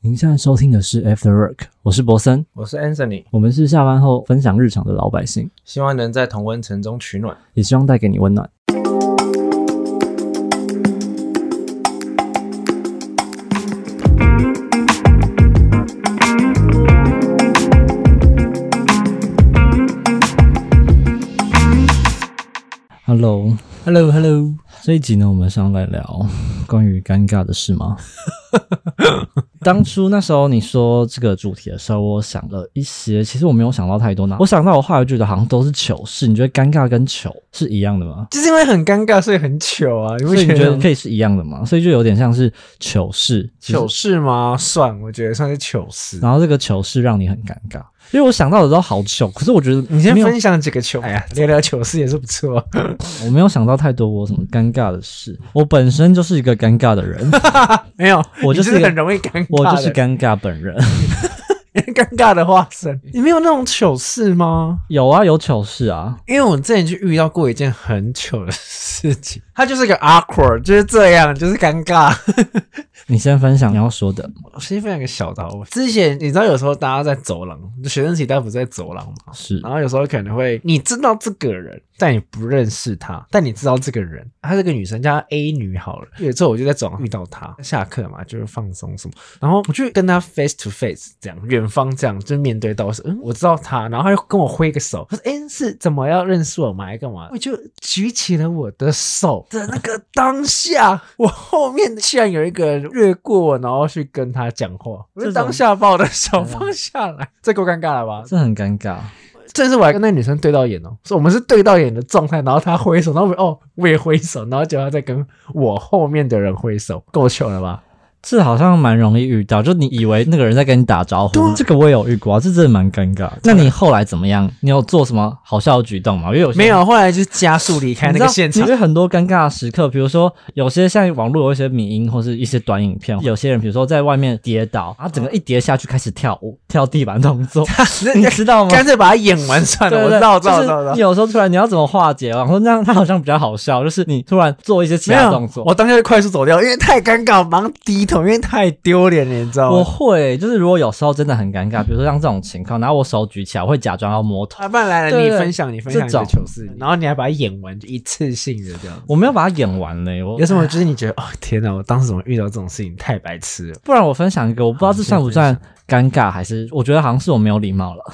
您现在收听的是 After Work，我是博森，我是 Anthony，我们是下班后分享日常的老百姓，希望能在同温层中取暖。也希望带给你温暖。Hello，Hello Hello，这一集呢，我们想来聊关于尴尬的事吗？当初那时候你说这个主题的时候，我想了一些，其实我没有想到太多呢。我想到我后来觉得好像都是糗事，你觉得尴尬跟糗是一样的吗？就是因为很尴尬，所以很糗啊！你不所以你觉得得可以是一样的吗？所以就有点像是糗事，糗事吗？算，我觉得算是糗事。然后这个糗事让你很尴尬，因为我想到的都好糗，可是我觉得你先分享几个糗，哎呀，聊聊糗事也是不错。我没有想到太多我什么尴尬的事。我本身就是一个尴尬的人，没有，我就是很容易尴尬，我就是尴尬本人。尴尬的化身。你没有那种糗事吗？有啊，有糗事啊。因为我之前就遇到过一件很糗的事情，它就是个 awkward，就是这样，就是尴尬。你先分享你要说的，我先分享一个小的之前你知道有时候大家在走廊，就学生时代不是在走廊嘛？是然后有时候可能会，你知道这个人，但你不认识他，但你知道这个人，她是个女生，叫她 A 女好了。有一次我就在走廊遇到她，下课嘛，就是放松什么，然后我就跟她 face to face 这样，远方这样，就面对到说，嗯，我知道他，然后他就跟我挥个手，他说，哎，是怎么要认识我吗？还干嘛？我就举起了我的手的那个 当下，我后面居然有一个人越过我，然后去跟他讲话，我就当下把我的手放下来，这够尴尬了吧？这很尴尬。这次我还跟那女生对到眼哦，说我们是对到眼的状态，然后她挥手，然后我哦我也挥手，然后结果她在跟我后面的人挥手，够糗了吧？这好像蛮容易遇到，就你以为那个人在跟你打招呼，这个我也有遇过啊，这真的蛮尴尬。那你后来怎么样？你有做什么好笑的举动吗？因为有些没有，后来就加速离开那个现场因。为很多尴尬的时刻，比如说有些像网络有一些迷音或是一些短影片，有些人比如说在外面跌倒，然后整个一跌下去开始跳舞，跳地板动作，你知道吗？干脆把它演完算了，我知道，我知道，知道。有时候突然你要怎么化解？然后那样他好像比较好笑，就是你突然做一些其他动作，，我当下就快速走掉，因为太尴尬，我马上低头，因为太丢脸了，你知道吗我？会就是如果有时候真的很尴尬，比如说像这种情况，然后我手举起来，我会假装要摸头，啊，不然来了，你分享，你分享你的糗事，然后你还把它演完，就一次性的这样。我没有把它演完嘞，我有什么就是你觉得哦天哪，我当时怎么遇到这种事情，太白痴了。不然我分享一个，我不知道这算不算尴尬，还是我觉得好像是我没有礼貌了。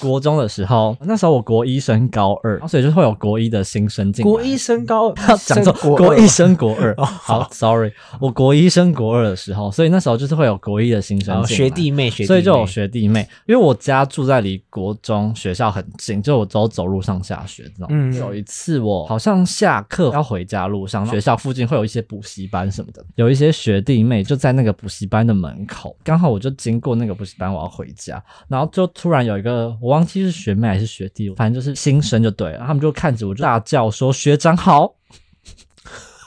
国中的时候，那时候我国一升高二，所以就会有国一的新生进来。国一升高二，讲错，国一升国二。哦好，sorry，我国一升国二的时候，所以那时候就是会有国一的新生学弟妹，学弟妹，所以就有学弟妹，因为我家住在离国中学校很近，就我走走路上下学这种。嗯有一次我好像下课要回家路上，学校附近会有一些补习班什么的，有一些学弟妹就在那个补习班的门口，刚好我就经过那个补习班，我要回家，然后就突然有一个我忘记是学妹还是学弟，反正就是新生就对了，他们就看着我就大叫说学长好。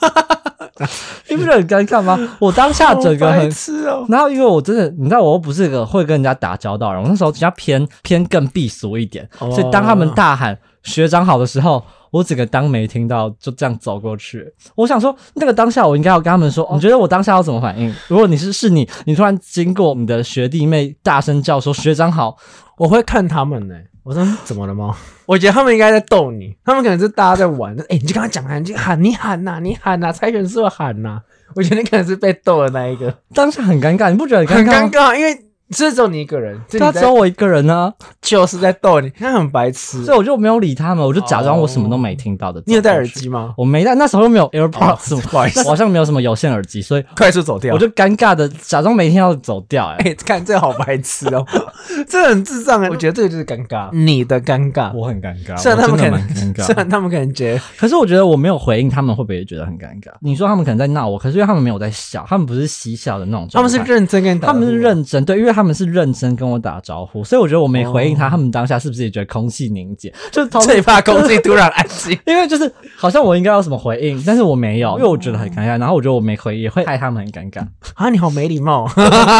你不觉得很尴尬吗？我当下整个很吃哦。然后因为我真的，你知道我又不是个会跟人家打交道的人，我那时候比较偏偏更避俗一点，哦所以当他们大喊学长好的时候，我整个当没听到，就这样走过去。我想说，那个当下我应该要跟他们说，哦你觉得我当下要怎么反应？如果你是是你，你突然经过你的学弟妹大声叫说学长好，我会看他们呢、我说怎么了吗？我觉得他们应该在逗你，他们可能是大家在玩。哎、你就跟他讲啊，你就喊，你喊呐、你喊呐、猜拳是会喊呐、我觉得你可能是被逗的那一个，当下很尴尬，你不觉得很尴尬很？尴尬，因为是只有你一个人，他只有我一个人呢、就是在逗你，他很白痴。所以我就没有理他们，我就假装我什么都没听到的。你有戴耳？机吗？我没戴，那时候又没有 AirPods，不好意思我好像没有什么有线耳机，所以快速走掉。我就尴尬的假装没听到走掉、哎、哎、看这个好白痴哦，这很智障哎。我觉得这个就是尴尬，你的尴尬。我很尴尬，虽然他们可能，蛮尴虽然，他们可能觉得可是我觉得我没有回应，他们会不会也觉得很尴尬？你说他们可能在闹我，可是因为他们没有在笑，他们不是嬉笑的那种他们，是认真跟你打他们是认真，对，因为他他们是认真跟我打招呼，所以我觉得我没回应他，他们当下是不是也觉得空气凝结？就是最怕空气突然安静。因为就是好像我应该有什么回应，但是我没有，因为我觉得很尴尬，然后我觉得我没回应也会害他们很尴尬。啊，你好没礼貌。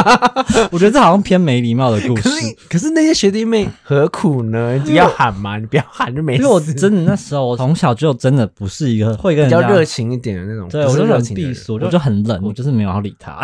我觉得这好像偏没礼貌的故事可。是可是那些学弟妹何苦呢？你要喊嘛，你不要喊就没事。因为我真的那时候，我从小就真的不是一个会跟比人家较热情一点的那种，对，我就很避俗，我就很冷，我就是没有要理他。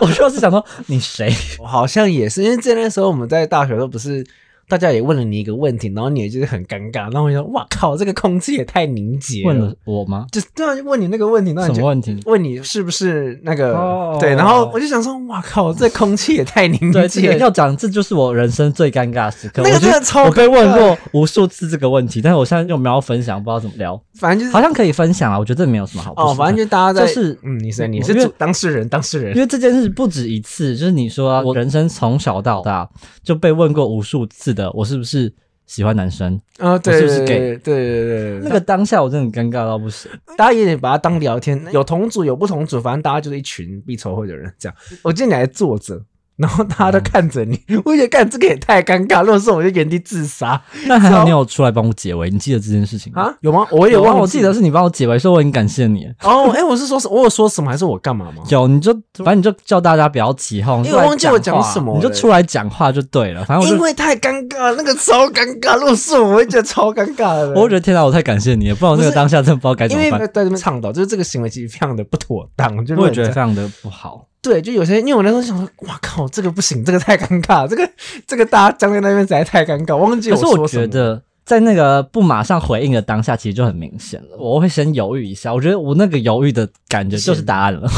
我就是想说，你谁？我好像也是，因为在那时候我们在大学都不是。大家也问了你一个问题，然后你也就是很尴尬，然后我就说：“哇靠，这个空气也太凝结了。”问了我吗？就对啊，问你那个问题，那你什么问题？问你是不是那个、哦对，然后我就想说：“哇靠，这空气也太凝结要讲，这就是我人生最尴尬的时刻。那个真的超我被问过无数次这个问题，但是我现在又没有分享，不知道怎么聊。反正就是好像可以分享啊，我觉得这没有什么好。哦，反正就大家在就是嗯，你是你是当事人，当事人因为这件事不止一次，就是你说我人生从小到大就被问过无数次的，我是不是喜欢男生？啊，对是不是对对对对对，那个当下我真的尴尬到不行。大家也得把它当聊天，有同组有不同组，反正大家就是一群必抽会的人这样。我记得你还坐着。然后大家都看着你，我就觉得干这个也太尴尬。如果是我就原地自杀那还好你有出来帮我解围，你记得这件事情吗？啊？有吗？我也忘了我记得是你帮我解围，所以我很感谢你。哦。哎，我是说什我有说什么，还是我干嘛吗？有，你就反正你就叫大家不要起哄，因为我忘记我讲什么你就出来讲话就对了。反正我因为太尴尬，那个超尴尬。如果是我，我会觉得超尴尬的。我会觉得天哪，我太感谢你了，不然我那个当下真的不知道该怎因为么办。在这边倡导，就是这个行为其实非常的不妥当，就我也觉得非常的不好。对，就有些，因为我那时候想说，哇靠，这个不行，这个太尴尬，这个这个大家僵在那边实在太尴尬，忘记可是我说什么觉得，在那个不马上回应的当下，其实就很明显了。我会先犹豫一下，我觉得我那个犹豫的感觉就是答案了。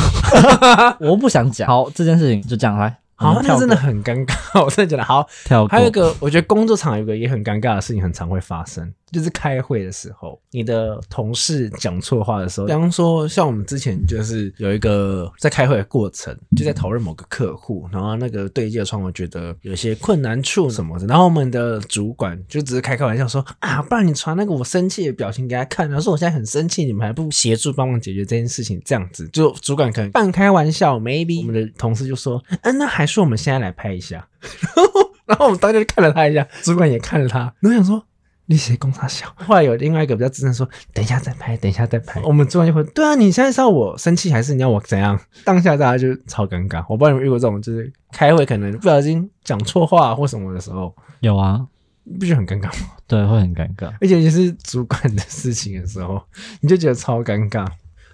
我不想讲，好，这件事情就这样来。好，那真的很尴尬，我真的觉得好。跳。还有一个，我觉得工作场有一个也很尴尬的事情，很常会发生，就是开会的时候，你的同事讲错话的时候，比方说像我们之前就是有一个在开会的过程，就在讨论某个客户，然后那个对接窗我觉得有些困难处什么的，然后我们的主管就只是开开玩笑说啊，不然你传那个我生气的表情给他看，然后说我现在很生气，你们还不协助帮忙解决这件事情，这样子就主管可能半开玩笑，maybe 我们的同事就说，嗯、那还是我们现在来拍一下。然 后然后我们大家就看了他一下，主管也看了他，然后想说你谁公差小？后来有另外一个比较资深说，等一下再拍，等一下再拍。我们做完就会，对啊，你现在是要我生气还是你要我怎样？当下大家就超尴尬。我不知道你们遇过这种，就是开会可能不小心讲错话或什么的时候，有啊，不觉得很尴尬吗？对，会很尴尬。而且也是主管的事情的时候，你就觉得超尴尬。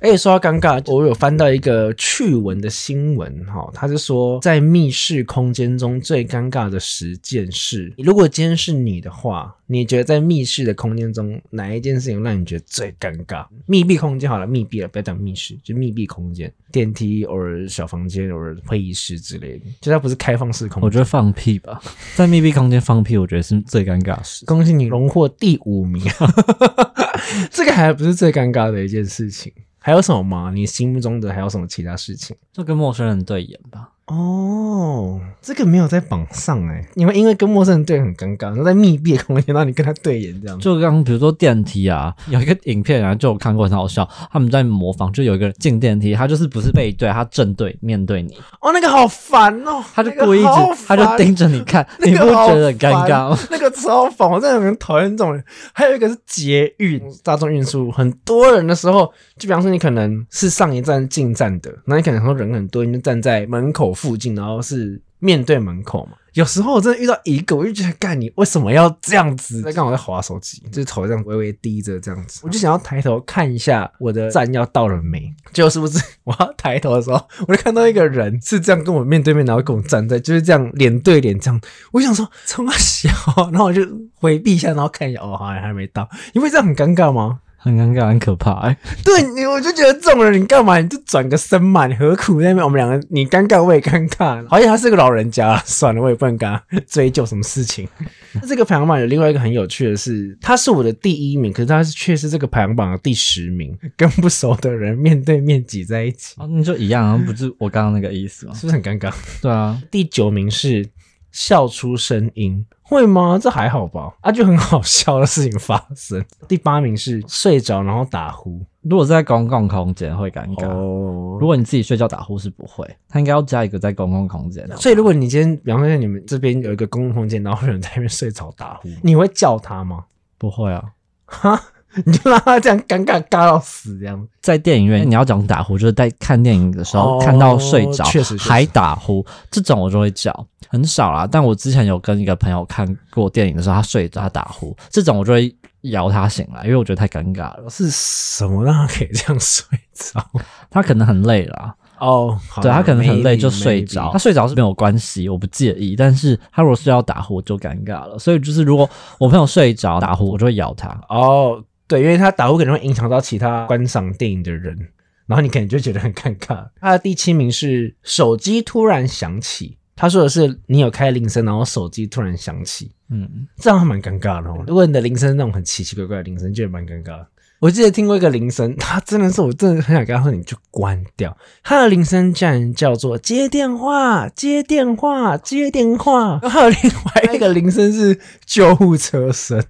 而且说到尴尬，我有翻到一个趣闻的新闻，哈，他是说在密室空间中最尴尬的十件事。如果今天是你的话，你觉得在密室的空间中哪一件事情让你觉得最尴尬？密闭空间好了，密闭了，不要讲密室，就密闭空间，电梯或者小房间或者会议室之类的，就它不是开放式空间。我觉得放屁吧，在密闭空间放屁，我觉得是最尴尬的事。恭喜你荣获第五名，这个还不是最尴尬的一件事情。还有什么吗？你心目中的还有什么其他事情？就跟陌生人对眼吧。哦，这个没有在榜上哎，你会因为跟陌生人对很尴尬，然后在密闭的空间，让你跟他对眼这样。就刚比如说电梯啊，有一个影片啊，就有看过很好笑，他们在模仿，就有一个人进电梯，他就是不是背对，他正对面对你，哦，那个好烦哦，他就故意一直那个他就盯着你看，那你不觉得很尴尬吗？那个超烦，我真的很讨厌这种人。还有一个是捷运、大众运输，很多人的时候，就比方说你可能是上一站进站的，那你可能说人很多，你就站在门口附近，然后是面对门口嘛。有时候我真的遇到一个，我就觉得干你为什么要这样子？在刚好在划手机，就是头这样微微低着这样子，我就想要抬头看一下我的站要到了没。结果是不是我要抬头的时候，我就看到一个人是这样跟我面对面，然后跟我站在，就是这样脸对脸这样。我想说冲他小，然后我就回避一下，然后看一下，哦，好像还没到。你会这样很尴尬吗？很尴尬，很可怕、欸。对你，我就觉得这种人，你干嘛？你就转个身嘛，你何苦在那边？我们两个，你尴尬，我也尴尬。好像他是个老人家，算了，我也不能跟他追究什么事情。那这个排行榜有另外一个很有趣的是，他是我的第一名，可是他是却是这个排行榜的第十名，跟不熟的人面对面挤在一起，哦，那就一样啊，不是我刚刚那个意思吗？是不是很尴尬？对啊，第九名是笑出声音，会吗？这还好吧？啊，就很好笑的事情发生。第八名是睡着然后打呼，如果是在公共空间会尴尬，哦如果你自己睡觉打呼是不会，他应该要加一个在公共空间。所以如果你今天，比方说你们这边有一个公共空间，然后有人在那边睡着打呼，你会叫他吗？不会啊，哈，你就让他这样尴尬尬到死这样。在电影院你要讲打呼，就是在看电影的时候、哦看到睡着，确实还打呼，这种我就会叫，很少啦。但我之前有跟一个朋友看过电影的时候，他睡着他打呼，这种我就会摇他醒来，因为我觉得太尴尬了。是什么让他可以这样睡着？他可能很累啦，哦，好对他可能很累就睡着他睡着是没有关系，我不介意。但是他如果睡觉打呼就尴尬了，所以就是如果我朋友睡着打呼，我就会摇他。哦，对，因为他打呼可能会影响到其他观赏电影的人，然后你可能就觉得很尴尬。他的第七名是手机突然响起，他说的是你有开铃声，然后手机突然响起，嗯，这样还蛮尴尬的哦。如果你的铃声那种很奇奇怪怪的铃声，就蛮尴尬的。我记得听过一个铃声，他真的是我真的很想跟他说，你就关掉。他的铃声竟然叫做接电话、接电话、接电话。然后另外一个铃声是救护车声。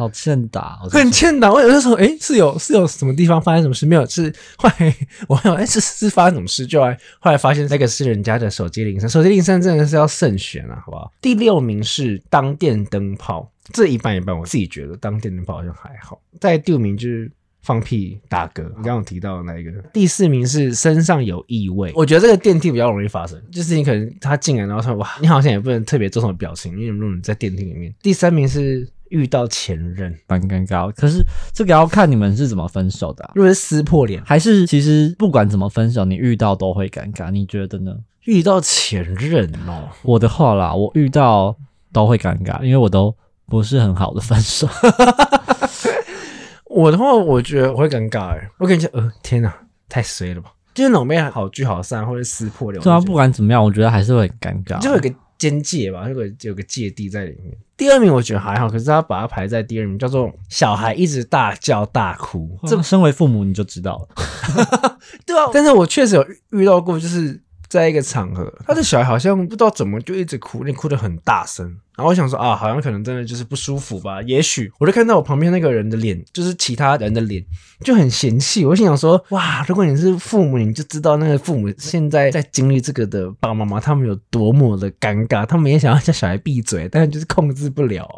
好欠打，很欠打。我有的时候，哎，是有是有什么地方发生什么事没有？是后来我有，哎，是是发生什么事？就来后来发现那个是人家的手机铃声，手机铃声真的是要慎选啊，好不好？第六名是当电灯泡，这一半一半，我自己觉得当电灯泡好像还好。在第五名就是。放屁打嗝，你刚刚提到的那一个。第四名是身上有异味，我觉得这个电梯比较容易发生，就是你可能他进来，然后说哇，你好像也不能特别做什么表情，因为如果你在电梯里面。第三名是遇到前任，蛮尴尬。可是这个要看你们是怎么分手的啊、如果是撕破脸，还是其实不管怎么分手，你遇到都会尴尬，你觉得呢？遇到前任哦，我的话啦，我遇到都会尴尬，因为我都不是很好的分手。我的话，我觉得我会尴尬哎，我感觉呃，天哪，太衰了吧！就是那种被好聚好散或者撕破脸，对啊，不管怎么样，我觉得还是会很尴尬。就有个边界吧，有个有个芥蒂在里面。第二名我觉得还好，可是他把它排在第二名，叫做小孩一直大叫大哭，这这身为父母你就知道了。对啊，但是我确实有遇到过，就是在一个场合，他的小孩好像不知道怎么就一直哭，那哭得很大声。然后我想说啊，好像可能真的就是不舒服吧。也许我就看到我旁边那个人的脸，就是其他人的脸就很嫌弃。我心想说，哇，如果你是父母，你就知道那个父母现在在经历这个的爸爸妈妈，他们有多么的尴尬，他们也想要叫小孩闭嘴，但是就是控制不了。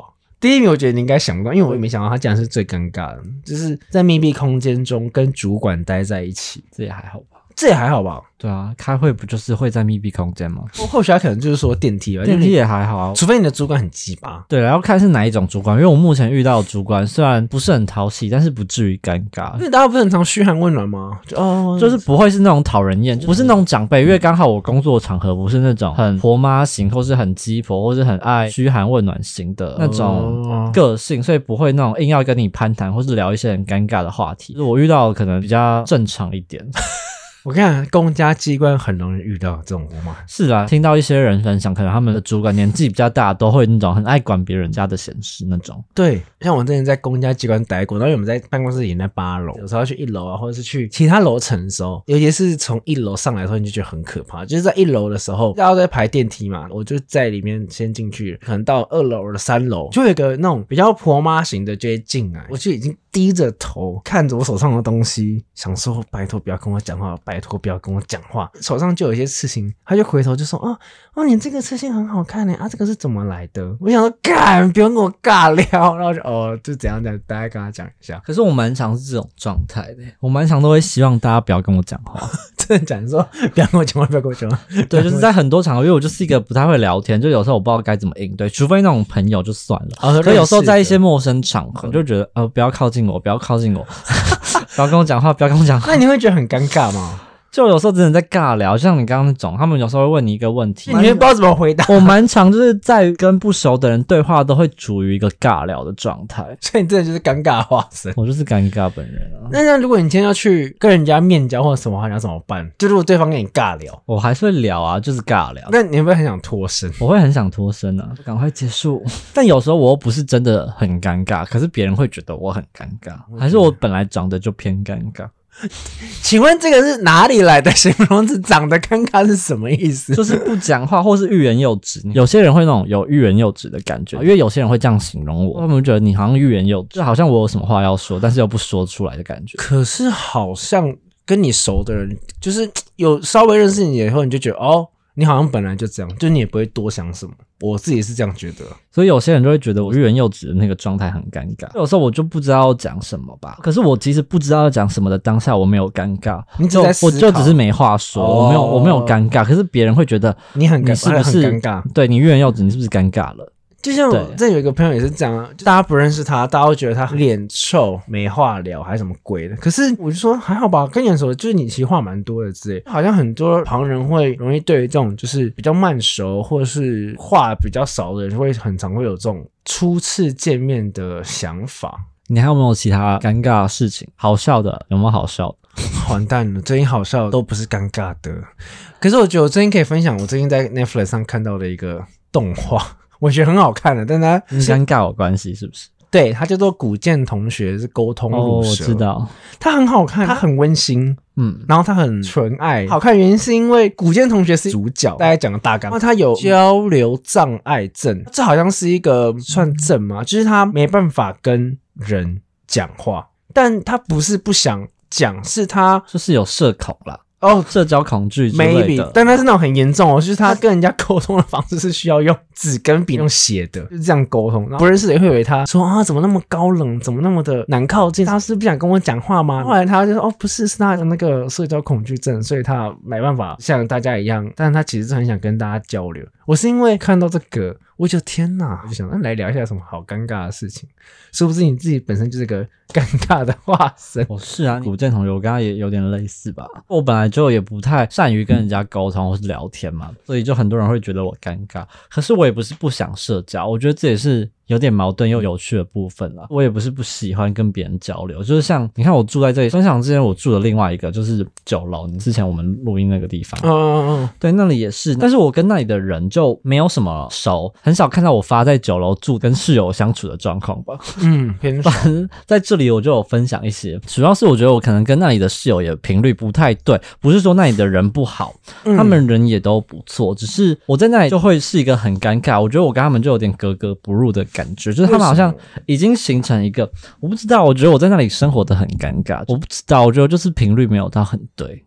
第一名，我觉得你应该想不到，因为我也没想到他竟然是最尴尬的，就是在密闭空间中跟主管待在一起，这也还好？这也还好吧。对啊，开会不就是会在密闭空间吗？或或许他可能就是说电梯吧，电梯也还好啊，。除非你的主管很鸡巴。对然后看是哪一种主管，因为我目前遇到的主管虽然不是很讨喜，但是不至于尴尬因。为大家不是很常嘘寒问暖吗？就哦，就是不会是那种讨人厌，不是那种长辈，因为刚好我工作场合不是那种很婆妈型，或是很鸡婆，或是很爱嘘寒问暖型的那种哦个性，所以不会那种硬要跟你攀谈，或是聊一些很尴尬的话题。我遇到的可能比较正常一点。我看公家机关很容易遇到这种嘛。是啊，听到一些人分享，可能他们的主管年纪比较大，都会那种很爱管别人家的闲事那种。对，像我之前在公家机关待过，然后我们在办公室也在八楼，有时候要去一楼啊，或者是去其他楼层的时候，尤其是从一楼上来的时候，你就觉得很可怕。就是在一楼的时候，大家都在排电梯嘛，我就在里面先进去，可能到二楼的三楼，就有一个那种比较婆妈型的就会进来，我就已经低着头看着我手上的东西，想说拜托不要跟我讲话，拜托不要跟我讲话。手上就有一些刺青，他就回头就说：“哦哦，你这个刺青很好看呢，啊，这个是怎么来的？”我想说，干，不用跟我尬聊，然后就哦，就怎样怎样，大概跟他讲一下。可是我蛮常是这种状态的，我蛮常都会希望大家不要跟我讲话。真的讲说，不要跟我讲话，不要跟我讲话。对，就是在很多场合，因为我就是一个不太会聊天，就有时候我不知道该怎么应对，除非那种朋友就算了。啊可有时候在一些陌生场合，就觉得呃不要靠近我，不要靠近我，不要跟我讲话，不要跟我讲话。那你会觉得很尴尬吗？就有时候真的在尬聊，像你刚刚那种，他们有时候会问你一个问题，你也不知道怎么回答，我蛮常就是在跟不熟的人对话，都会处于一个尬聊的状态。所以你真的就是尴尬化身。我就是尴尬本人啊，那那如果你今天要去跟人家面交或者什么话，你要怎么办？就如果对方跟你尬聊，我还是会聊啊，就是尬聊。那你会不会很想脱身？我会很想脱身啊，赶快结束。但有时候我又不是真的很尴尬，可是别人会觉得我很尴尬，还是我本来长得就偏尴尬。请问这个是哪里来的形容词？长得尴尬是什么意思？就是不讲话，或是欲言又止。有些人会那种有欲言又止的感觉，因为有些人会这样形容我，他们觉得你好像欲言又止，就好像我有什么话要说，但是又不说出来的感觉。可是好像跟你熟的人，就是有稍微认识你以后，你就觉得哦，你好像本来就这样，就你也不会多想什么。我自己是这样觉得，所以有些人就会觉得我欲言又止的那个状态很尴尬。有时候我就不知道要讲什么吧。可是我其实不知道要讲什么的当下，我没有尴尬，你只就在我就只是没话说，哦我没有我没有尴尬。可是别人会觉得你很，你是不是很尴尬？对你欲言又止，你是不是尴尬了？就像这有一个朋友也是这样大家不认识他，大家都觉得他脸臭、没话聊，还是什么鬼的。可是我就说还好吧，跟你很熟，就是你其实话蛮多的之类。好像很多旁人会容易对于这种就是比较慢熟或者是话比较少的人，会很常会有这种初次见面的想法。你还有没有其他尴尬的事情？好笑的有没有好笑的？完蛋了，最近好笑的都不是尴尬的。可是我觉得我最近可以分享我最近在 Netflix 上看到的一个动画，我觉得很好看的，但它跟尴尬有关系是不是？对他叫做古剑同学是沟通哦，我，知道，他很好看，他很温馨。嗯，然后他很纯爱，好看原因是因为古剑同学是主角，大家讲个大纲，然后他有交流障碍症，这好像是一个算症吗？就是他没办法跟人讲话，但他不是不想讲，是他就是有社恐啦，哦社交恐惧之类 maybe，的。但他是那种很严重哦，就是他跟人家沟通的方式是需要用纸跟笔用写的，就是这样沟通。然后不认识的人会以为他说啊，怎么那么高冷，怎么那么的难靠近？他是不想跟我讲话吗？后来他就说哦，不是，是他的那个社交恐惧症，所以他没办法像大家一样，但是他其实是很想跟大家交流。我是因为看到这个，我就天哪，我就想那来聊一下什么好尴尬的事情，是不是你自己本身就是个尴尬的化身。哦、是啊，古建同学，我跟他也有点类似吧。我本来就也不太善于跟人家沟通或是聊天嘛，所以就很多人会觉得我尴尬。可是我也不是不想社交，我觉得这也是有点矛盾又有趣的部分啦。我也不是不喜欢跟别人交流，就是像你看我住在这里，分享之前我住的另外一个就是九楼，你之前我们录音那个地方，嗯嗯嗯，对，那里也是，但是我跟那里的人就没有什么熟，很少看到我发在九楼住跟室友相处的状况吧。嗯，偏少。在这里我就有分享一些，主要是我觉得我可能跟那里的室友也频率不太对，不是说那里的人不好，嗯他们人也都不错，只是我在那里就会是一个很尴尬，我觉得我跟他们就有点格格不入的感觉，就是他们好像已经形成一个，我不知道，我觉得我在那里生活的很尴尬，我不知道，我觉得就是频率没有到很对。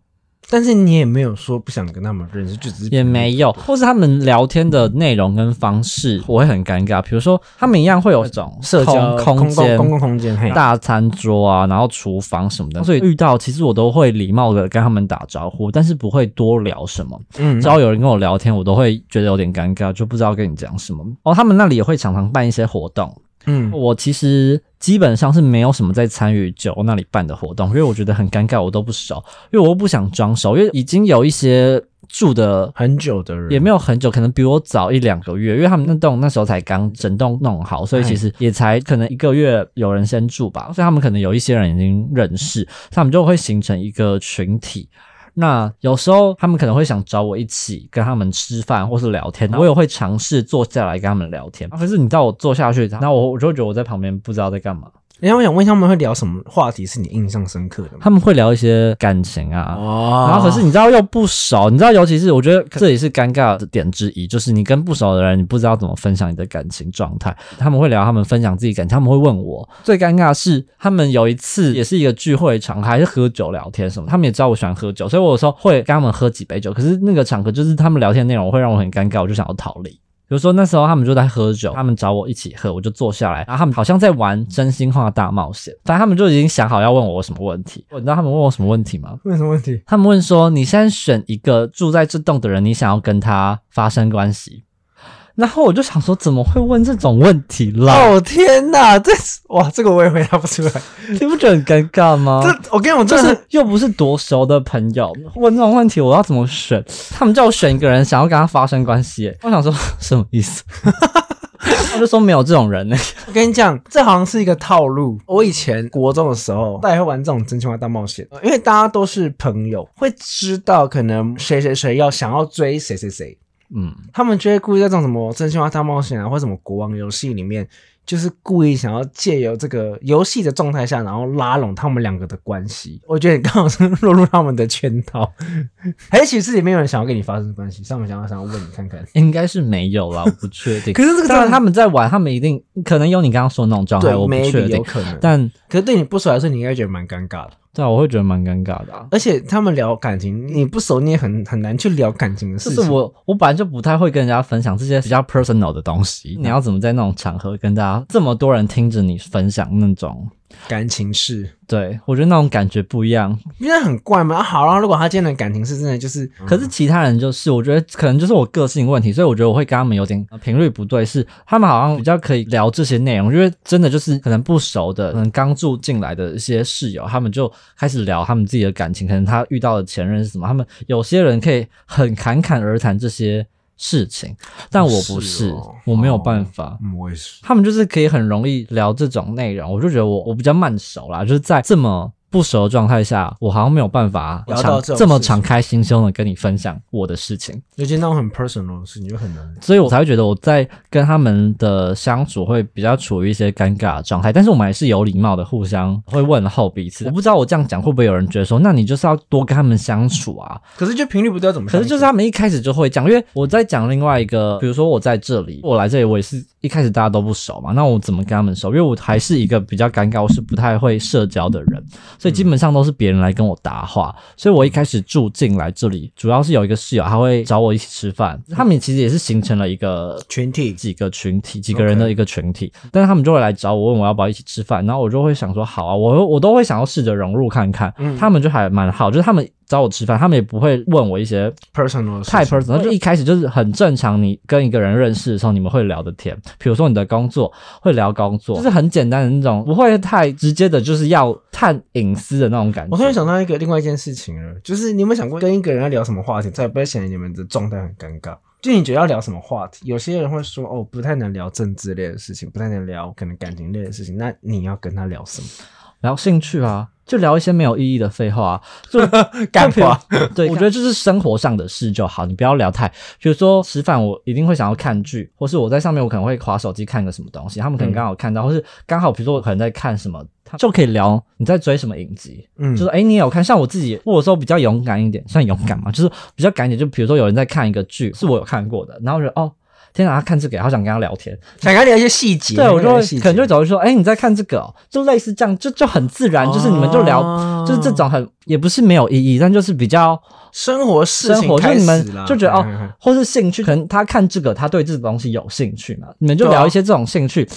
但是你也没有说不想跟他们认识，就只是也没有，或是他们聊天的内容跟方式，我会很尴尬。比如说，他们一样会有这种社交空空间、公共空间，大餐桌啊，然后厨房什么的，所以遇到其实我都会礼貌的跟他们打招呼，但是不会多聊什么。嗯只要有人跟我聊天，我都会觉得有点尴尬，就不知道跟你讲什么。哦，他们那里也会常常办一些活动，嗯，我其实基本上是没有什么在参与酒那里办的活动，因为我觉得很尴尬，我都不熟，因为我又不想装熟，因为已经有一些住的很久的人。也没有很久，可能比我早一两个月，因为他们那栋那时候才刚整栋弄好，所以其实也才可能一个月有人先住吧，所以他们可能有一些人已经认识，他们就会形成一个群体。那有时候他们可能会想找我一起跟他们吃饭或是聊天，我也会尝试坐下来跟他们聊天。可是你知道我坐下去，那我我就觉得我在旁边不知道在干嘛。然后我想问一下他们会聊什么话题是你印象深刻的吗？他们会聊一些感情啊，哦然后可是你知道又不熟，你知道，尤其是我觉得这也是尴尬的点之一，就是你跟不熟的人，你不知道怎么分享你的感情状态。他们会聊他们分享自己感情，他们会问我。最尴尬的是，他们有一次也是一个聚会场合，还是喝酒聊天什么，他们也知道我喜欢喝酒，所以我有时候会跟他们喝几杯酒。可是那个场合就是他们聊天内容会让我很尴尬，我就想要逃离。比如说那时候他们就在喝酒，他们找我一起喝，我就坐下来，然后他们好像在玩真心话大冒险，反正他们就已经想好要问我什么问题。你知道他们问我什么问题吗？问什么问题？他们问说：“你现在选一个住在这栋的人，你想要跟他发生关系？”然后我就想说，怎么会问这种问题啦？哦天哪，这哇，这个我也回答不出来。你不觉得很尴尬吗？这我跟你讲，就这是又不是多熟的朋友，问这种问题，我要怎么选？他们叫我选一个人，想要跟他发生关系耶，我想说什么意思？他就说没有这种人呢。我跟你讲，这好像是一个套路。我以前国中的时候，大家会玩这种真心话大冒险，因为大家都是朋友，会知道可能谁谁谁要想要追谁谁谁，嗯，他们就会故意在这种什么真心话大冒险啊，或者什么国王游戏里面就是故意想要借由这个游戏的状态下，然后拉拢他们两个的关系。我觉得你刚好是落入他们的圈套，还是其实也没有人想要跟你发生关系，上面想要想要问你看看。应该是没有啦，我不确定。可是这个当然他们在玩，他们一定可能有你刚刚说的那种状态，对我不确，maybe 有。可能，但可是对你不熟来说，你应该觉得蛮尴尬的。对啊，我会觉得蛮尴尬的、啊。而且他们聊感情，你不熟，你也很很难去聊感情的事情。就是我，我本来就不太会跟人家分享这些比较 personal 的东西。你要怎么在那种场合跟大家这么多人听着你分享那种？感情事，对我觉得那种感觉不一样。因为很怪嘛。啊好了，如果他今天的感情是真的就是，可是其他人就是，我觉得可能就是我个性问题，所以我觉得我会跟他们有点呃频率不对，是他们好像比较可以聊这些内容，因为真的就是可能不熟的，可能刚住进来的一些室友，他们就开始聊他们自己的感情，可能他遇到的前任是什么，他们有些人可以很侃侃而谈这些事情，但我不是，我没有办法。嗯，我也是。他们就是可以很容易聊这种内容，我就觉得我我比较慢熟啦，就是在这么不熟的状态下，我好像没有办法敞聊到这这么敞开心胸的跟你分享我的事情，尤其那种很 personal 的事情就很难。所以我才会觉得我在跟他们的相处会比较处于一些尴尬的状态，但是我们还是有礼貌的互相会问候彼此。我不知道我这样讲会不会有人觉得说，那你就是要多跟他们相处啊？可是就频率不知道怎么，可是就是他们一开始就会讲，因为我在讲另外一个，比如说我在这里，我来这里，我也是一开始大家都不熟嘛，那我怎么跟他们熟？因为我还是一个比较尴尬，我是不太会社交的人，所以基本上都是别人来跟我搭话。所以我一开始住进来这里，主要是有一个室友，他会找我一起吃饭，他们其实也是形成了一个群体。几个群体，几个人的一个群体。但是他们就会来找我，问我要不要一起吃饭，然后我就会想说好啊，我我都会想要试着融入看看，嗯。他们就还蛮好，就是他们找我吃饭，他们也不会问我一些 personal 的事情太 personal，就一开始就是很正常。你跟一个人认识的时候，你们会聊的天，比如说你的工作会聊工作，就是很简单的那种，不会太直接的，就是要探隐私的那种感觉。我突然想到一个另外一件事情了，就是你有没有想过跟一个人要聊什么话题，才不会显得你们的状态很尴尬？就你觉得要聊什么话题？有些人会说哦，不太能聊政治类的事情，不太能聊可能感情类的事情。那你要跟他聊什么？聊兴趣啊，就聊一些没有意义的废话、啊，就干话。对，我觉得就是生活上的事就好，你不要聊太，比如说吃饭，我一定会想要看剧，或是我在上面我可能会划手机看个什么东西，他们可能刚好看到，或是刚好比如说我可能在看什么，他就可以聊你在追什么影集，嗯。就是哎、诶你也有看，像我自己，或者说比较勇敢一点，算勇敢嘛，就是比较敢一点，就比如说有人在看一个剧，是我有看过的，然后我觉得哦。天啊，他看这个，好想跟他聊天。想跟他聊一些细节，对，我就会可能就会走过去说，哎、你在看这个、哦，就类似这样，就就很自然，就是你们就聊，哦就是这种很也不是没有意义，但就是比较生活事生活，就你们就觉得哦或是兴趣，可能他看这个，他对这个东西有兴趣嘛，你们就聊一些这种兴趣，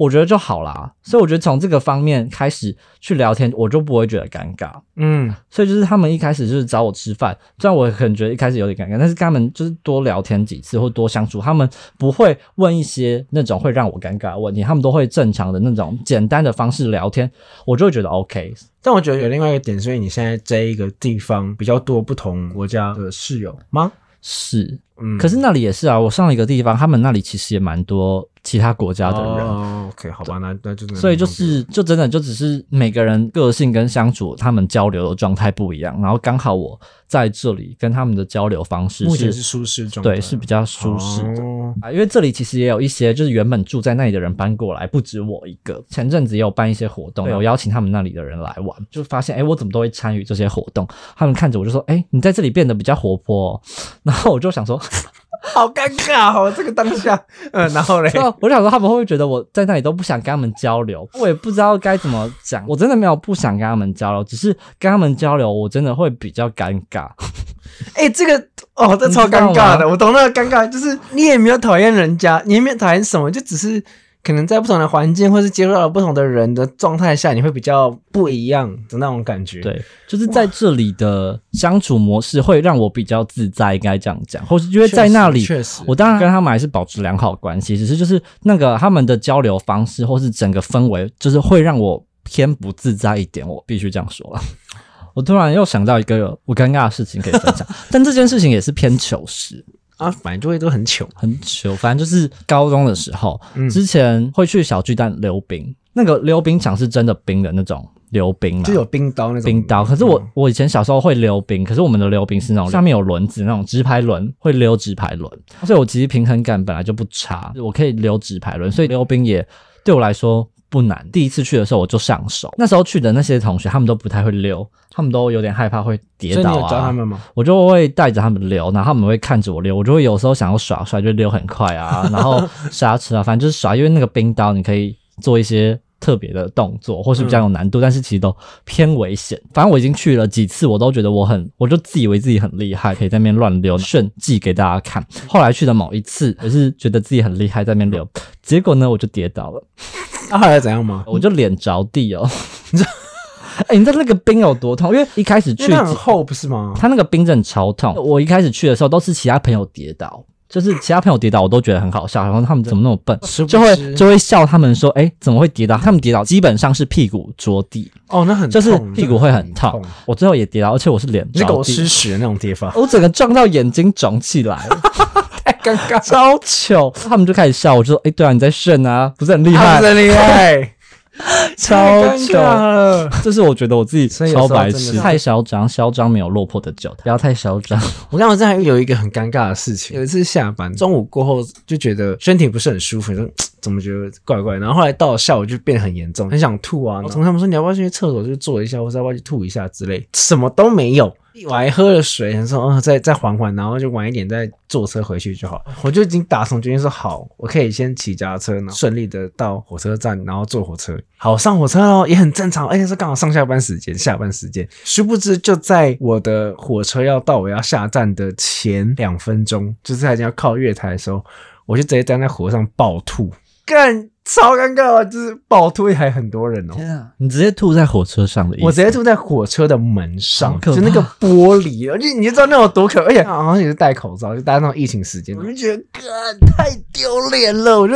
我觉得就好啦。所以我觉得从这个方面开始去聊天，我就不会觉得尴尬。嗯，所以就是他们一开始就是找我吃饭，虽然我可能觉得一开始有点尴尬，但是跟他们就是多聊天几次或多相处，他们不会问一些那种会让我尴尬的问题，他们都会正常的那种简单的方式聊天，我就会觉得 OK。但我觉得有另外一个点，所以你现在这一个地方比较多不同国家的室友吗？是，嗯，可是那里也是啊，我上了一个地方，他们那里其实也蛮多其他国家的人。哦，OK，好吧，那那就所以就是，就真的就只是每个人个性跟相处，他们交流的状态不一样。然后刚好我在这里跟他们的交流方式是目前是舒适状态，对，是比较舒适的。哦啊，因为这里其实也有一些就是原本住在那里的人搬过来，不止我一个。前阵子也有办一些活动，有邀请他们那里的人来玩，就发现哎，诶我怎么都会参与这些活动？他们看着我就说，哎，你在这里变得比较活泼、哦。然后我就想说，好尴尬哦，这个当下，嗯，然后嘞，我想说他们会不会觉得我在那里都不想跟他们交流？我也不知道该怎么讲。我真的没有不想跟他们交流，只是跟他们交流，我真的会比较尴尬。哎、这个哦，这超尴尬的，我懂那个尴尬，就是你也没有讨厌人家，你也没有讨厌什么，就只是可能在不同的环境或是接触到了不同的人的状态下，你会比较不一样的那种感觉。，对，就是在这里的相处模式会让我比较自在，应该这样讲，或是因为在那里。确实，我当然跟他们还是保持良好关系，只是就是那个他们的交流方式或是整个氛围，就是会让我偏不自在一点，我必须这样说了。我突然又想到一个我尴尬的事情可以分享，但这件事情也是偏糗事，啊，反正就会都很糗。很糗。反正就是高中的时候，嗯之前会去小巨蛋溜冰，那个溜冰场是真的冰的那种溜冰嘛，就有冰刀那种冰刀。可是我嗯我以前小时候会溜冰，可是我们的溜冰是那种上面有轮子那种直排轮，会溜直排轮，所以我其实平衡感本来就不差，我可以溜直排轮，所以溜冰也。对对我来说不难。第一次去的时候我就上手，那时候去的那些同学他们都不太会溜，他们都有点害怕会跌倒所以你教他啊。们吗？我就会带着他们溜，然后他们会看着我溜，我就会有时候想要耍帅，就溜很快啊，然后刹车啊，反正就是耍，因为那个冰刀你可以做一些特别的动作，或是比较有难度，但是其实都偏危险。反正我已经去了几次，我都觉得我很，我就自以为自己很厉害，可以在那边乱溜炫技给大家看。后来去的某一次，也是觉得自己很厉害，在那边溜，结果呢我就跌倒了，那、后来怎样吗？我就脸着地哦。你知道？哎、你知道那个冰有多痛？因为一开始去很厚不是吗？他那个冰真的超痛。我一开始去的时候都是其他朋友跌倒，就是其他朋友跌倒，我都觉得很好笑，然后他们怎么那么笨，就会就会笑他们说，哎、怎么会跌倒？他们跌倒基本上是屁股着地，哦，那很就是痛屁股会很痛。我最后也跌倒，而且我是脸着你是狗吃，屎的那种跌法，我整个撞到眼睛肿起来 尴尬，超糗。他们就开始笑，我就说，哎、对啊，你在炫啊，不是很厉害不是很厉害，超太尴糗。尬了。这是我觉得我自己超白痴，太嚣张，嚣张没有落魄的酒，不要太嚣张。我刚刚在有一个很尴尬的事情，有一次下班中午过后就觉得身体不是很舒服，就嘖怎么觉得怪怪，然后后来到了下午就变得很严重，很想吐啊。我同他们说你要不要去厕所去坐一下，或者要不要去吐一下之类，什么都没有。我还喝了水，想说嗯，再再缓缓，然后就晚一点再坐车回去就好。我就已经打从决定说好，我可以先骑脚踏车，然后顺利的到火车站，然后坐火车。好，上火车哦，也很正常，而且是刚好上下班时间，下班时间。殊不知，就在我的火车要到我要下站的前两分钟，就是在要靠月台的时候，我就直接站在火车上暴吐，干超尴尬啊！就是暴吐还很多人哦。天啊！你直接吐在火车上的意思？我直接吐在火车的门上就那个玻璃，而且你就知道那有多可，而且好像也是戴口罩，就大家那种疫情时间，我就觉得，干太丢脸了，我就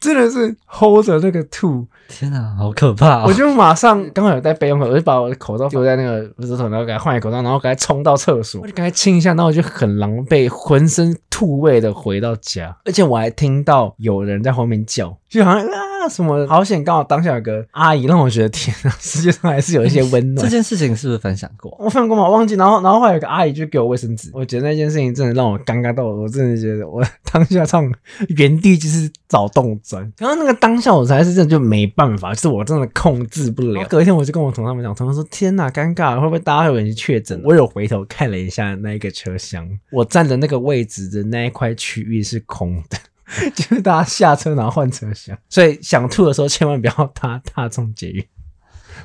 真的是 hold 着那个吐，天啊，好可怕、哦！我就马上刚好有带备用口，我就把我的口罩丢在那个垃圾桶，然后给他换一个口罩，然后给他冲到厕所，我就给他亲一下，然后我就很狼狈，浑身吐味的回到家，而且我还听到有人在后面叫，就好像啊什么，好险，刚好当下有个阿姨让我觉得天啊，世界上还是有一些温暖这。件事情是不是分享过？我分享过吗？我忘记，然后然后后来有个阿姨就给我卫生纸，我觉得那件事情真的让我尴尬到我，我真的觉得我当下唱原地就是找洞钻。然后那个当下我才是真的就没办法，就是我真的控制不了。隔一天我就跟我同事们讲，同事说天哪，尴尬，会不会大家会有人去确诊？我有回头看了一下那一个车厢，我站的那个位置的那一块区域是空的。就是大家下车然后换车厢，所以想吐的时候千万不要搭大众捷运。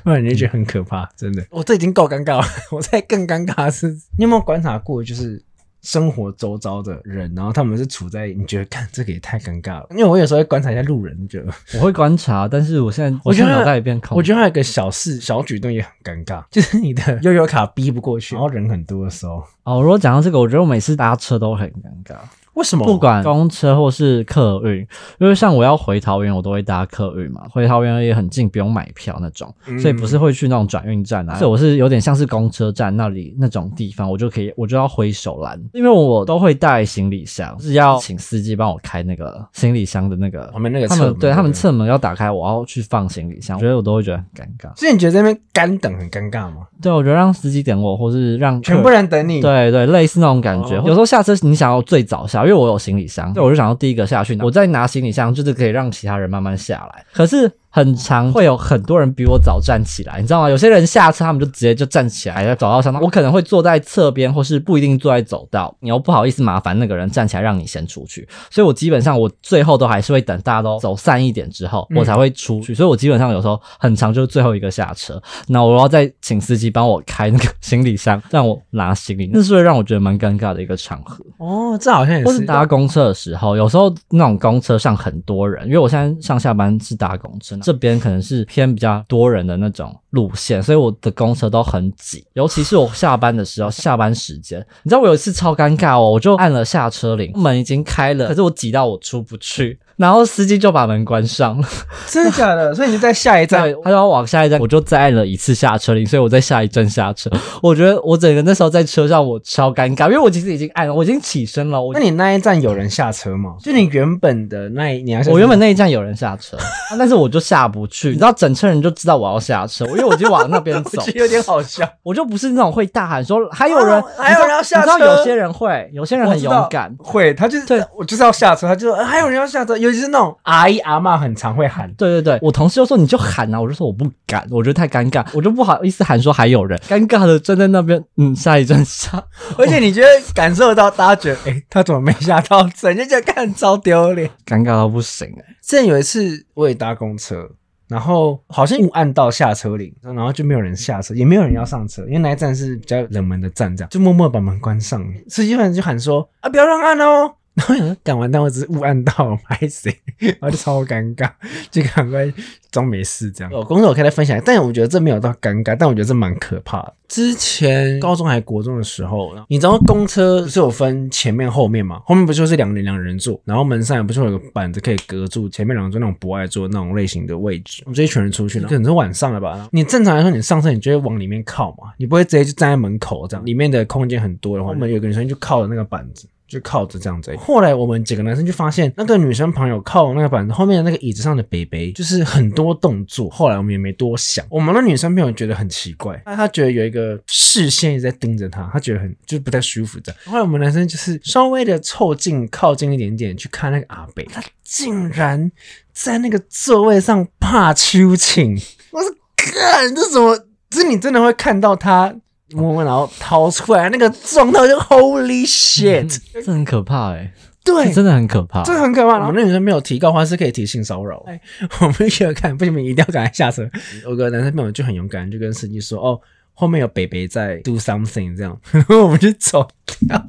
不然你就觉得很可怕，真的。我这已经够尴尬了，我在更尴尬的是，你有没有观察过，就是生活周遭的人，然后他们是处在你觉得，看这个也太尴尬了。因为我有时候会观察一下路人，觉得我会观察，但是我现在我觉得现在脑袋里变空。我觉得还有个小事、小举动也很尴尬，就是你的悠游卡逼不过去，然后人很多的时候，哦，如果讲到这个，我觉得我每次搭车都很尴尬，为什么？不管公车或是客运，因为像我要回桃园，我都会搭客运嘛，回桃园也很近，不用买票那种，嗯所以不是会去那种转运站啊，所以我是有点像是公车站那里那种地方，我就可以我就要挥手拦，因为我都会带行李箱，是要请司机帮我开那个行李箱的那个旁边那个他侧门对们对他们侧门要打开，我要去放行李箱，我觉得我都会觉得很尴尬。所以你觉得在那边干等很尴尬吗？对，我觉得让司机等我，或是让全部人等你，对对，类似那种感觉。哦有时候下车你想要最早下，因为我有行李箱，对，我就想要第一个下去。我再拿行李箱，就是可以让其他人慢慢下来。可是很长，会有很多人比我早站起来，你知道吗？有些人下车，他们就直接就站起来，在走道上。我可能会坐在侧边，或是不一定坐在走道，你又不好意思麻烦那个人站起来让你先出去，所以我基本上我最后都还是会等大家都走散一点之后，嗯我才会出去。所以我基本上有时候很长，就是最后一个下车，那我要再请司机帮我开那个行李箱，让我拿行李，那是会让我觉得蛮尴尬的一个场合。哦，这好像也是搭公车的时候，有时候那种公车上很多人，因为我现在上下班是搭公车，这边可能是偏比较多人的那种路线，所以我的公车都很挤。尤其是我下班的时候，下班时间，你知道我有一次超尴尬哦，我就按了下车铃，门已经开了，可是我挤到我出不去，然后司机就把门关上了。真的假的？所以你在下一站 对，他要往下一站，我就再按了一次下车铃，所以我在下一站下车。我觉得我整个那时候在车上我超尴尬，因为我其实已经按了，我已经起身了，我那你那一站有人下车吗？就你原本的那一，你要下车我原本那一站有人下车，啊但是我就下不去，你知道，整车人就知道我要下车，因为我就往那边走 有点好笑。我就不是那种会大喊说还有人，哦还有人要下车有些人会，有些人很勇敢，会，他就是对我就是要下车，他就说、呃还有人要下车，有尤其是那种阿姨阿妈很常会喊。对对对，我同事就说你就喊啊，我就说我不敢，我觉得太尴尬，我就不好意思喊说还有人，尴尬的站在那边，嗯，下一站下，而且你觉得感受到大家觉得，哎、他怎么没下到车？你就觉得看超丢脸。尴尬到不行哎、之前有一次我也搭公车，然后好像误按到下车铃，然后就没有人下车，也没有人要上车，因为那一站是比较冷门的站，这样就默默把门关上。司机反正就喊说啊，不要乱按哦。然后想说赶完单，我只是误按到，拍谁？然后就超尴尬，就赶快装没事这样。哦，工作我可以来分享，但我觉得这没有到尴尬，但我觉得这蛮可怕的。之前高中还国中的时候，你知道公车不是有分前面后面嘛？后面不就是两人两人坐，然后门上也不是会有个板子可以隔住前面两个座那种不爱坐那种类型的位置。我们这一群人出去，可能是晚上了吧？你正常来说，你上车你就会往里面靠嘛，你不会直接就站在门口这样，里面的空间很多的话，我们有个女生就靠着那个板子。就靠着这样子。后来我们几个男生就发现，那个女生朋友靠那个板子后面的那个椅子上的北北，就是很多动作。后来我们也没多想，我们的女生朋友觉得很奇怪，她她觉得有一个视线一直在盯着她，她觉得很就是不太舒服这样。后来我们男生就是稍微的凑近靠近一点点去看那个阿北，他竟然在那个座位上怕秋请，我说看这什么？这你真的会看到他。摸摸，然后掏出来那个状态就 Holy shit！这很可怕哎、对，真的很可怕。这很可怕。我们那女生没有提告的话是可以提性骚扰。哎，我们一个看不行，不行，一定要赶快下车。有个男生朋友就很勇敢，就跟司机说：“哦，后面有北北在 do something 这样。”然后我们就走掉。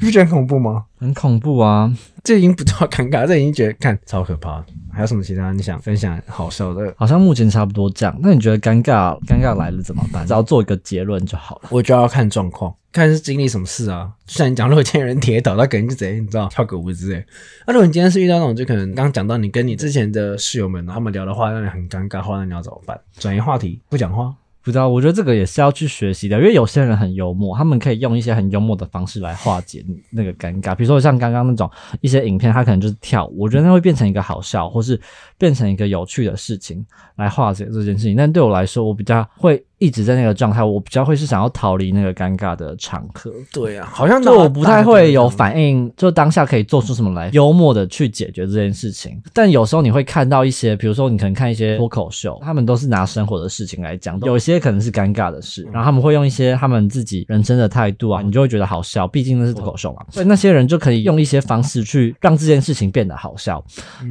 你不觉得很恐怖吗？很恐怖啊！这已经不叫尴尬，这已经觉得看超可怕。还有什么其他你想分享好笑的？好像目前差不多这样。那你觉得尴尬尴尬来了怎么办？只要做一个结论就好了。我就要看状况，看是经历什么事啊。就像你讲，如果今天有人跌倒，那肯定就直接你知道跳个舞之类。那、如果你今天是遇到那种，就可能刚刚讲到你跟你之前的室友们，他们聊的话让你很尴尬，话那你要怎么办？转移话题，不讲话。不知道，我觉得这个也是要去学习的，因为有些人很幽默，他们可以用一些很幽默的方式来化解那个尴尬。比如说像刚刚那种一些影片，他可能就是跳舞，我觉得那会变成一个好笑，或是变成一个有趣的事情来化解这件事情。但对我来说，我比较会一直在那个状态，我比较会是想要逃离那个尴尬的场合。对啊，好像就我不太会有反应，就当下可以做出什么来幽默的去解决这件事情。但有时候你会看到一些，比如说你可能看一些脱口秀，他们都是拿生活的事情来讲，有些可能是尴尬的事，然后他们会用一些他们自己人生的态度啊，你就会觉得好笑，毕竟那是脱口秀嘛。所以那些人就可以用一些方式去让这件事情变得好笑。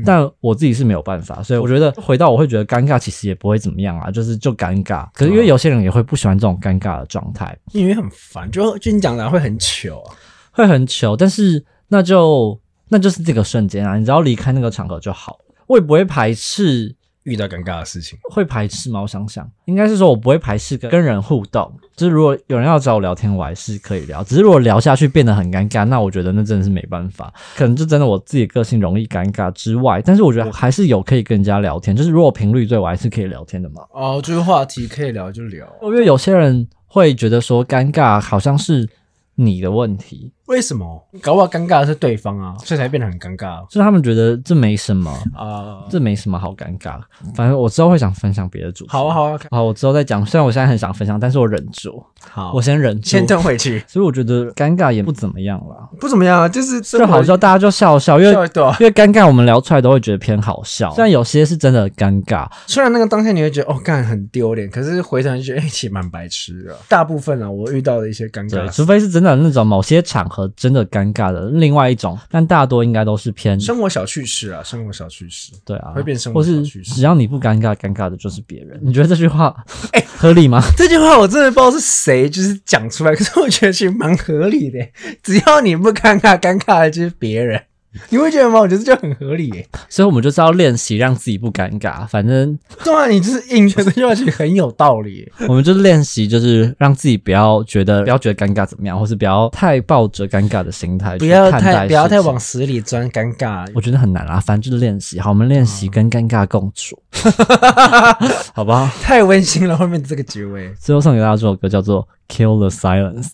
但我自己是没有办法，所以我觉得回到我会觉得尴尬，其实也不会怎么样啊，就是就尴尬。可是因为有些人也会不喜欢这种尴尬的状态，因为很烦，就就你讲的会很糗啊。会很糗，但是那就那就是这个瞬间啊，你只要离开那个场合就好。我也不会排斥，遇到尴尬的事情，会排斥吗？我想想，应该是说我不会排斥跟跟人互动，就是如果有人要找我聊天，我还是可以聊。只是如果聊下去变得很尴尬，那我觉得那真的是没办法，可能就真的我自己个性容易尴尬之外，但是我觉得我还是有可以跟人家聊天，就是如果频率对我还是可以聊天的嘛。哦，就是话题可以聊就聊。因为有些人会觉得说尴尬好像是你的问题，为什么？搞不好尴尬的是对方啊，所以才变得很尴尬就是他们觉得这没什么。啊。这没什么好尴尬，反正我之后会想分享别的主题。好啊好啊，好，我之后再讲。虽然我现在很想分享，但是我忍住，好，我先忍住。先吞回去。所以我觉得尴尬也不怎么样了，不怎么样啊，就是就好笑，大家就笑笑，因为。因为尴尬，我们聊出来都会觉得偏好笑。虽然有些是真的尴尬，虽然那个当下你会觉得哦，干很丢脸，可是回头就觉得哎，其实蛮白痴的。大部分啊，我遇到的一些尴尬对，除非是真的那种某些场合真的尴尬的，另外一种，但大多应该都是偏生活小趣事啊，生活小趣事。对啊，会变生活小趣事只要你不尴尬，尴尬的就是别人。你觉得这句话哎、合理吗？这句话我真的不知道是谁就是讲出来，可是我觉得其实蛮合理的。只要你不尴尬，尴尬的就是别人。你会觉得吗？我觉得这就很合理耶。所以我们就是要练习让自己不尴尬，反正对啊，你就是硬觉得这句话其实很有道理耶。我们就是练习，就是让自己不要觉得不要觉得尴尬怎么样，或是不要太抱着尴尬的心态不要太不要太往死里钻，尴尬。我觉得很难啦，反正就是练习。好，我们练习跟尴尬共处，好不好？太温馨了，后面这个结尾。最后送给大家这首歌叫做《Kill the Silence》，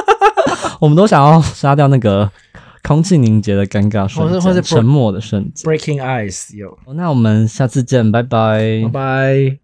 我们都想要杀掉那个空气凝结的尴尬瞬间，沉默的瞬间。Breaking Ice 有，那我们下次见，拜拜拜拜。